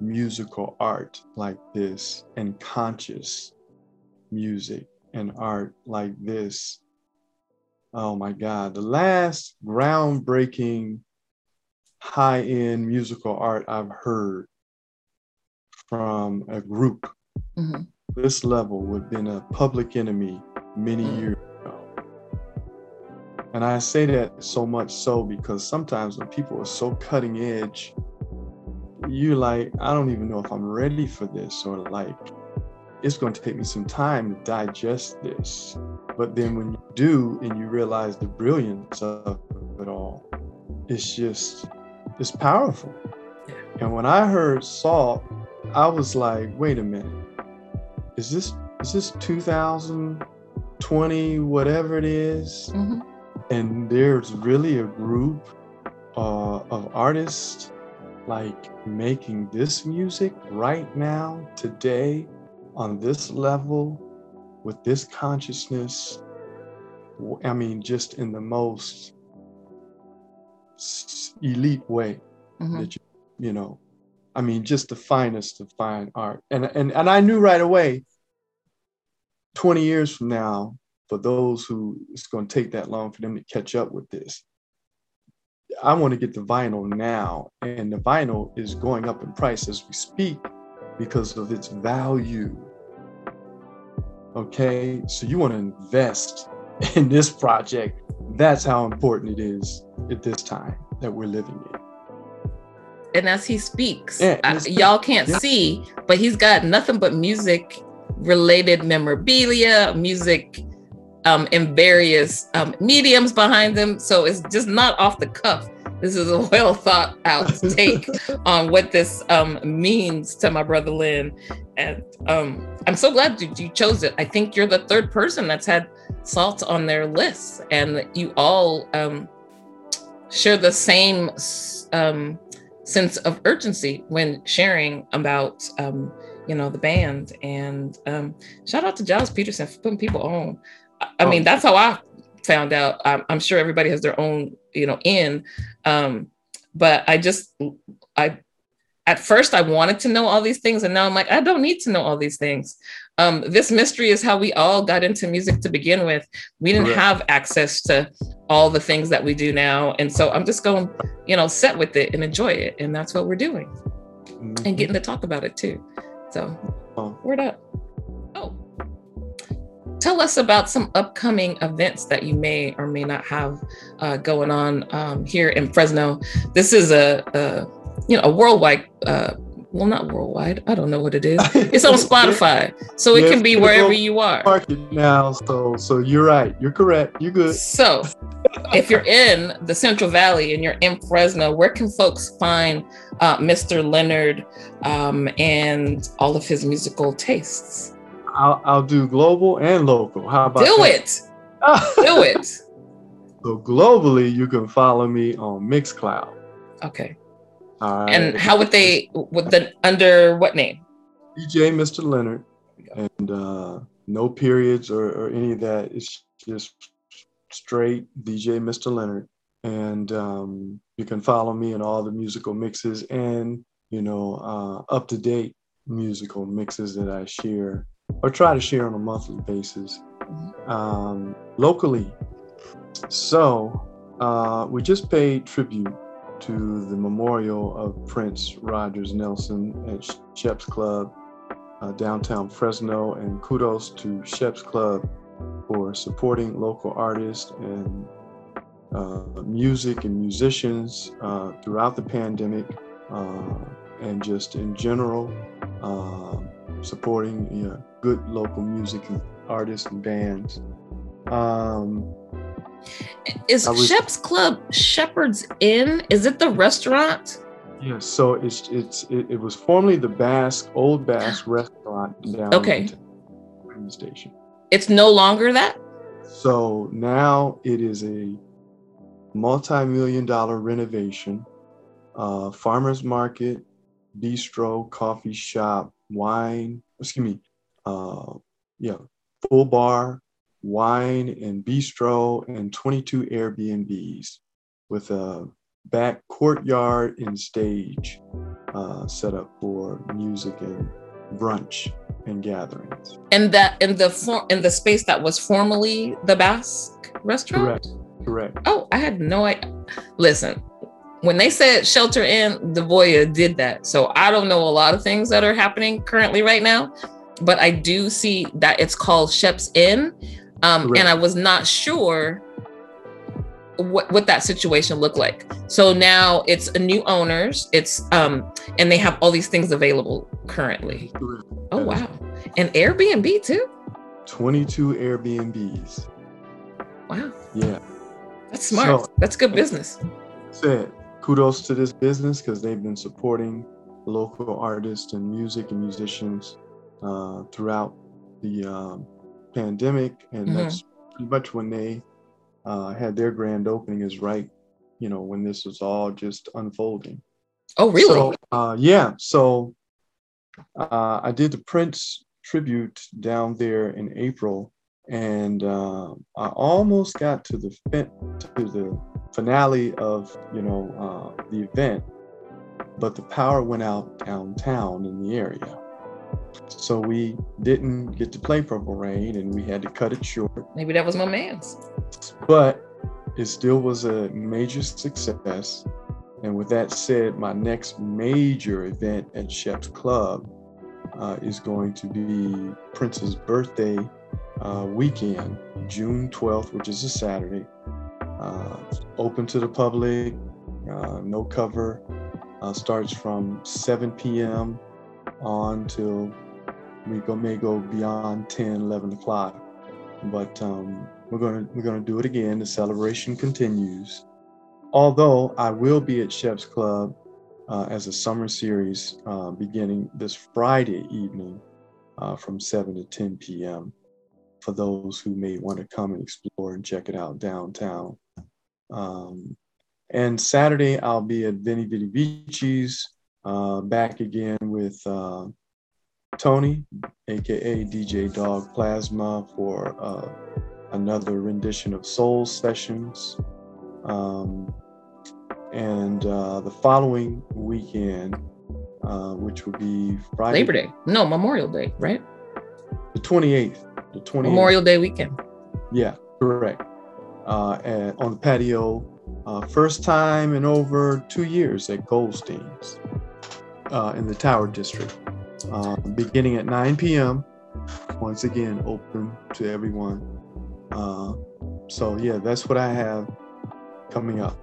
musical art like this and conscious music and art like this. Oh my God, the last groundbreaking high end musical art I've heard from a group mm-hmm. this level would have been a public enemy many mm-hmm. years ago. And I say that so much so because sometimes when people are so cutting edge, you're like, I don't even know if I'm ready for this, or like, it's going to take me some time to digest this. But then when you do and you realize the brilliance of it all, it's just, it's powerful. And when I heard Sault, I was like, wait a minute, is this is this 2020, whatever it is? Mm-hmm. And there's really a group uh, of artists like making this music right now, today, on this level, with this consciousness. I mean, just in the most elite way mm-hmm. that you, you know, I mean, just the finest of fine art. And, and, and I knew right away, 20 years from now, for those who it's going to take that long for them to catch up with this, I want to get the vinyl now. And the vinyl is going up in price as we speak because of its value. Okay, so you want to invest in this project. That's how important it is at this time that we're living in and as he speaks, yeah, I, y'all can't yeah. see, but he's got nothing but music related memorabilia, music um, in various um, mediums behind them. So it's just not off the cuff. This is a well thought out take on what this um, means to my brother Lynn. And um, I'm so glad you, you chose it. I think you're the third person that's had Sault on their list, and you all um, share the same um, sense of urgency when sharing about um, you know the band and um, shout out to Gilles Peterson for putting people on. I, oh. mean that's how I found out. I'm, I'm, sure everybody has their own you know in, um, but I just I at first I wanted to know all these things and now I'm like I don't need to know all these things. Um, this mystery is how we all got into music to begin with. We didn't have access to all the things that we do now. And so I'm just going, you know, set with it and enjoy it. And that's what we're doing mm-hmm. and getting to talk about it too. So, oh. word up. Oh, tell us about some upcoming events that you may or may not have uh, going on um, here in Fresno. This is a, a you know, a worldwide uh, well, not worldwide. I don't know what it is. It's on Spotify, so it can be wherever you are. Market now, so so you're right. You're correct. You're good. So, if you're in the Central Valley and you're in Fresno, where can folks find uh, Mr. Leonard um, and all of his musical tastes? I'll, I'll do global and local. How about do that? it? do it. So globally, you can follow me on Mixcloud. Okay. Uh, and how would they would the under what name? DJ Mr. Leonard, and uh, no periods or, or any of that. It's just straight DJ Mr. Leonard, and um, you can follow me in all the musical mixes and you know uh, up to date musical mixes that I share or try to share on a monthly basis um, locally. So uh, we just paid tribute to the memorial of Prince Rogers Nelson at Shep's Club, uh, downtown Fresno, and kudos to Shep's Club for supporting local artists and uh, music and musicians uh, throughout the pandemic uh, and just in general uh, supporting you know, good local music and artists and bands. Um, is was, Shep's Club Shepherd's Inn? Is it the restaurant? Yes. So it's it's it, it was formerly the Basque Old Basque restaurant down okay. the station. It's no longer that? So now it is a multi-million dollar renovation, uh, farmer's market, bistro, coffee shop, wine, excuse me, uh, yeah, full bar, wine and bistro, and 22 Airbnbs with a back courtyard and stage uh, set up for music and brunch and gatherings. And that in the for, in the space that was formerly the Basque restaurant. Correct. Correct. Oh, I had no idea. Listen, when they said shelter in, the Voya did that. So I don't know a lot of things that are happening currently right now, but I do see that it's called Sheps Inn. Um, and I was not sure what, what that situation looked like. So now it's a new owners. It's um and they have all these things available currently. Oh wow. And Airbnb too? 22 Airbnbs. Wow. Yeah. That's smart. So, That's good business. Said kudos to this business because they've been supporting local artists and music and musicians uh, throughout the um, pandemic, and mm-hmm. that's pretty much when they uh, had their grand opening. Is right, you know, when this was all just unfolding. Oh, really? So, uh, yeah. So uh, I did the Prince tribute down there in April, and uh, I almost got to the fin- to the finale of you know uh, the event, but the power went out downtown in the area. So we didn't get to play Purple Rain and we had to cut it short. Maybe that was my man's. But it still was a major success. And with that said, my next major event at Shep's Club uh, is going to be Prince's birthday uh, weekend, June 12th, which is a Saturday. Uh, open to the public, uh, no cover. Uh, starts from 7 p.m. on till we go, may go beyond 10, 11 o'clock. But um, we're gonna we're gonna do it again. The celebration continues. Although I will be at Chef's Club uh, as a summer series uh, beginning this Friday evening uh, from 7 to 10 p.m. for those who may want to come and explore and check it out downtown. Um, and Saturday, I'll be at Veni Vidi Vici's, uh, back again with uh, Tony, aka DJ Dog Plasma, for uh, another rendition of Soul Sessions. Um, and uh, the following weekend, uh, which would be Friday. Labor Day. No, Memorial Day, right? The 28th. The 28th. Memorial Day weekend. Yeah, correct. Uh, at, on the patio, uh, first time in over two years at Goldstein's uh, in the Tower District. Uh, beginning at 9 p.m. Once again, open to everyone. Uh, so yeah, that's what I have coming up.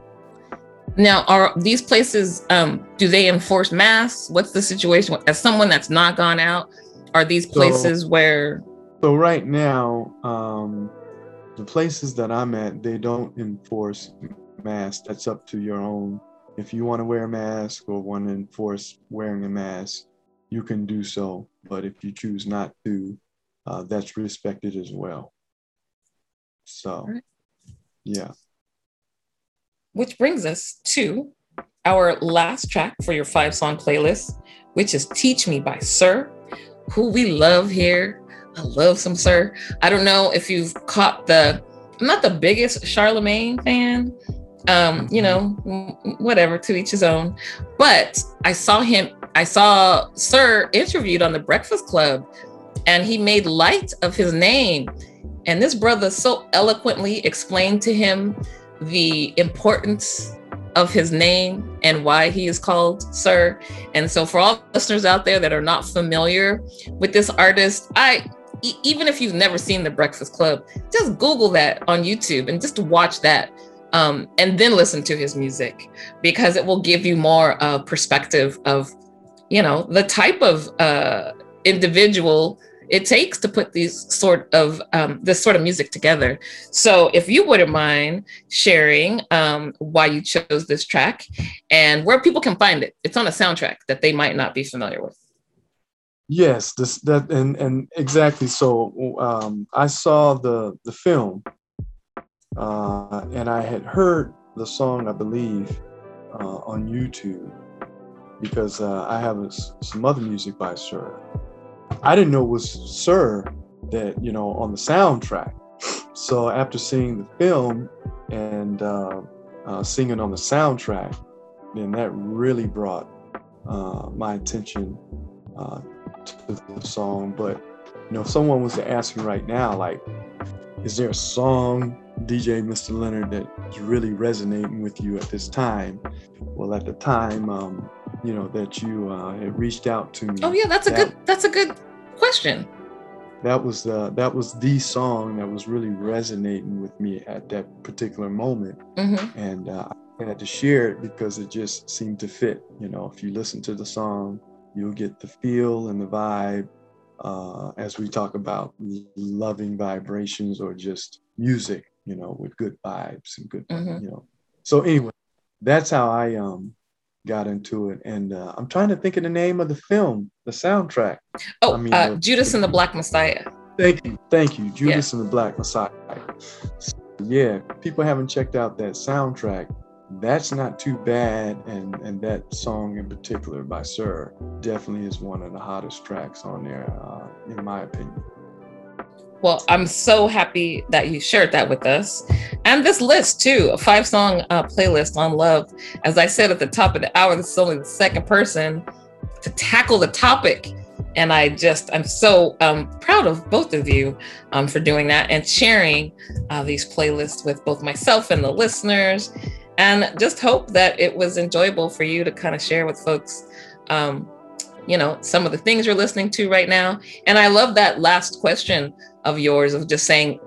Now, are these places? Um, do they enforce masks? What's the situation? As someone that's not gone out, are these places so, where? So right now, um, the places that I'm at, they don't enforce masks. That's up to your own. If you want to wear a mask or want to enforce wearing a mask, you can do so. But if you choose not to, uh, that's respected as well. So, right. yeah. Which brings us to our last track for your five song playlist, which is Teach Me by Sir, who we love here. I love some Sir. I don't know if you've caught the, I'm not the biggest Charlamagne fan. Um, you know, whatever, to each his own. But I saw him, I saw Sir interviewed on the Breakfast Club, and he made light of his name and this brother so eloquently explained to him the importance of his name and why he is called Sir. And so, for all listeners out there that are not familiar with this artist, I even if you've never seen The Breakfast Club, just Google that on YouTube and just watch that. Um, and then listen to his music because it will give you more uh, perspective of, you know, the type of uh, individual it takes to put these sort of um, this sort of music together. So if you wouldn't mind sharing um, why you chose this track and where people can find it, it's on a soundtrack that they might not be familiar with. Yes, this that and and exactly. So um, I saw the the film, uh, and I had heard the song, I believe, uh, on YouTube because uh, I have a, some other music by Sir. I didn't know it was Sir that you know on the soundtrack. So after seeing the film and uh, uh, singing on the soundtrack, then that really brought uh, my attention to the song. But you know, if someone was to ask me right now, like, is there a song, DJ Mr. Leonard, that is really resonating with you at this time? Well, at the time, um, you know, that you uh, had reached out to me. Oh yeah, that's a that, good. That's a good question. That was uh, that was the song that was really resonating with me at that particular moment, mm-hmm. and uh, I had to share it because it just seemed to fit. You know, if you listen to the song, you'll get the feel and the vibe uh, as we talk about loving vibrations or just music, you know, with good vibes and good, mm-hmm. you know. So anyway, that's how I um got into it, and uh, I'm trying to think of the name of the film, the soundtrack. Oh, I mean, uh, the, Judas and the Black Messiah. Thank you, thank you, Judas yeah. and the Black Messiah. So, yeah, people haven't checked out that soundtrack that's not too bad and and that song in particular by sir definitely is one of the hottest tracks on there uh, in my opinion well i'm so happy that you shared that with us. And this list too a five song uh, playlist on love. As i said at the top of the hour this is only the second person to tackle the topic. And I just, I'm so um, proud of both of you um, for doing that and sharing uh, these playlists with both myself and the listeners. And just hope that it was enjoyable for you to kind of share with folks um, you know some of the things you're listening to right now. And i love that last question of yours of just saying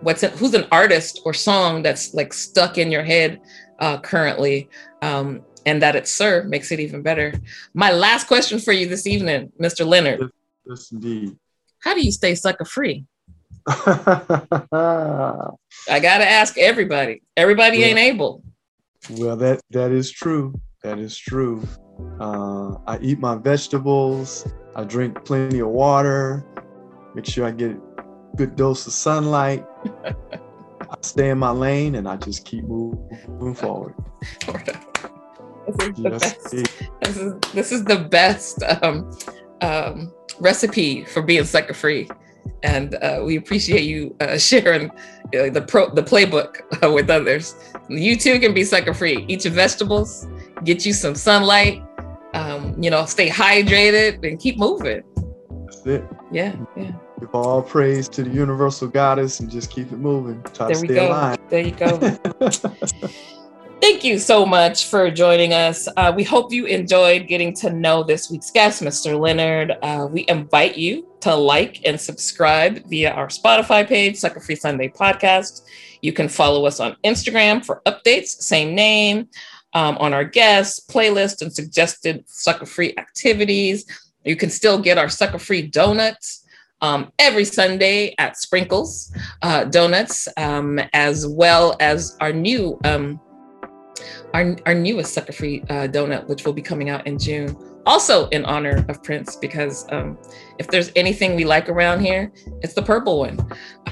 what's it, who's an artist or song that's like stuck in your head uh, currently um, and that it's sir makes it even better my last question for you this evening mr leonard yes indeed how do you stay sucker free i gotta ask everybody everybody yeah. ain't able well, that that is true. That is true. Uh, I eat my vegetables. I drink plenty of water. Make sure I get good dose of sunlight. I stay in my lane and I just keep moving, moving forward. This is, yes, this is, this is the best um, um, recipe for being sucker free and uh, we appreciate you uh, sharing uh, the pro the playbook uh, with others. You too can be sucker free. Eat your vegetables, get you some sunlight. Um, you know, stay hydrated and keep moving. That's it. Yeah, yeah. Give all praise to the universal goddess and just keep it moving. Try there to stay go. alive. There you go. Thank you so much for joining us. Uh, we hope you enjoyed getting to know this week's guest, Mr. Leonard. Uh, we invite you to like and subscribe via our Spotify page, Sucker Free Sunday Podcast. You can follow us on Instagram for updates, same name, um, on our guests, playlist, and suggested sucker free activities. You can still get our sucker free donuts um, every Sunday at Sprinkles uh, Donuts, um, as well as our new um, our, our newest sucker free uh, donut, which will be coming out in June, also in honor of Prince, because um, if there's anything we like around here, it's the purple one.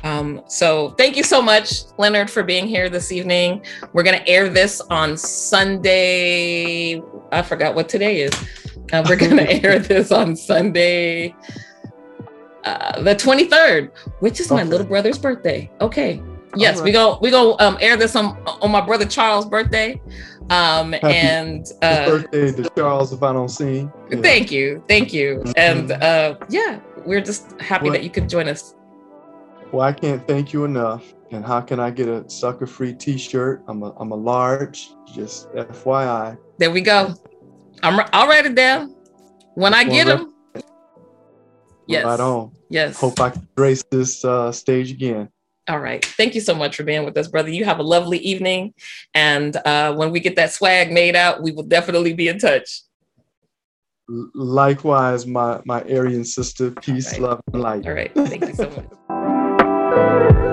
Um, so thank you so much, Leonard, for being here this evening. We're going to air this on Sunday. I forgot what today is. Uh, we're going to air this on Sunday, uh, the 23rd, which is okay. my little brother's birthday. Okay. Yes, right. we go we go um, air this on on my brother Charles' birthday. Um, Happy and uh, birthday to Charles if I don't see. Yeah. Thank you, thank you, mm-hmm. and uh, yeah, we're just happy well, that you could join us. Well, I can't thank you enough. And how can I get a sucker free T-shirt? I'm a I'm a large. Just FYI. There we go. I'm I'll write it down when I get them. Yes. Right on. Yes. Hope I can grace this uh, stage again. All right. Thank you so much for being with us, brother. You have a lovely evening. And uh, when we get that swag made out, we will definitely be in touch. Likewise, my, my Arian sister. Peace, right. love, and light. All right. Thank you so much.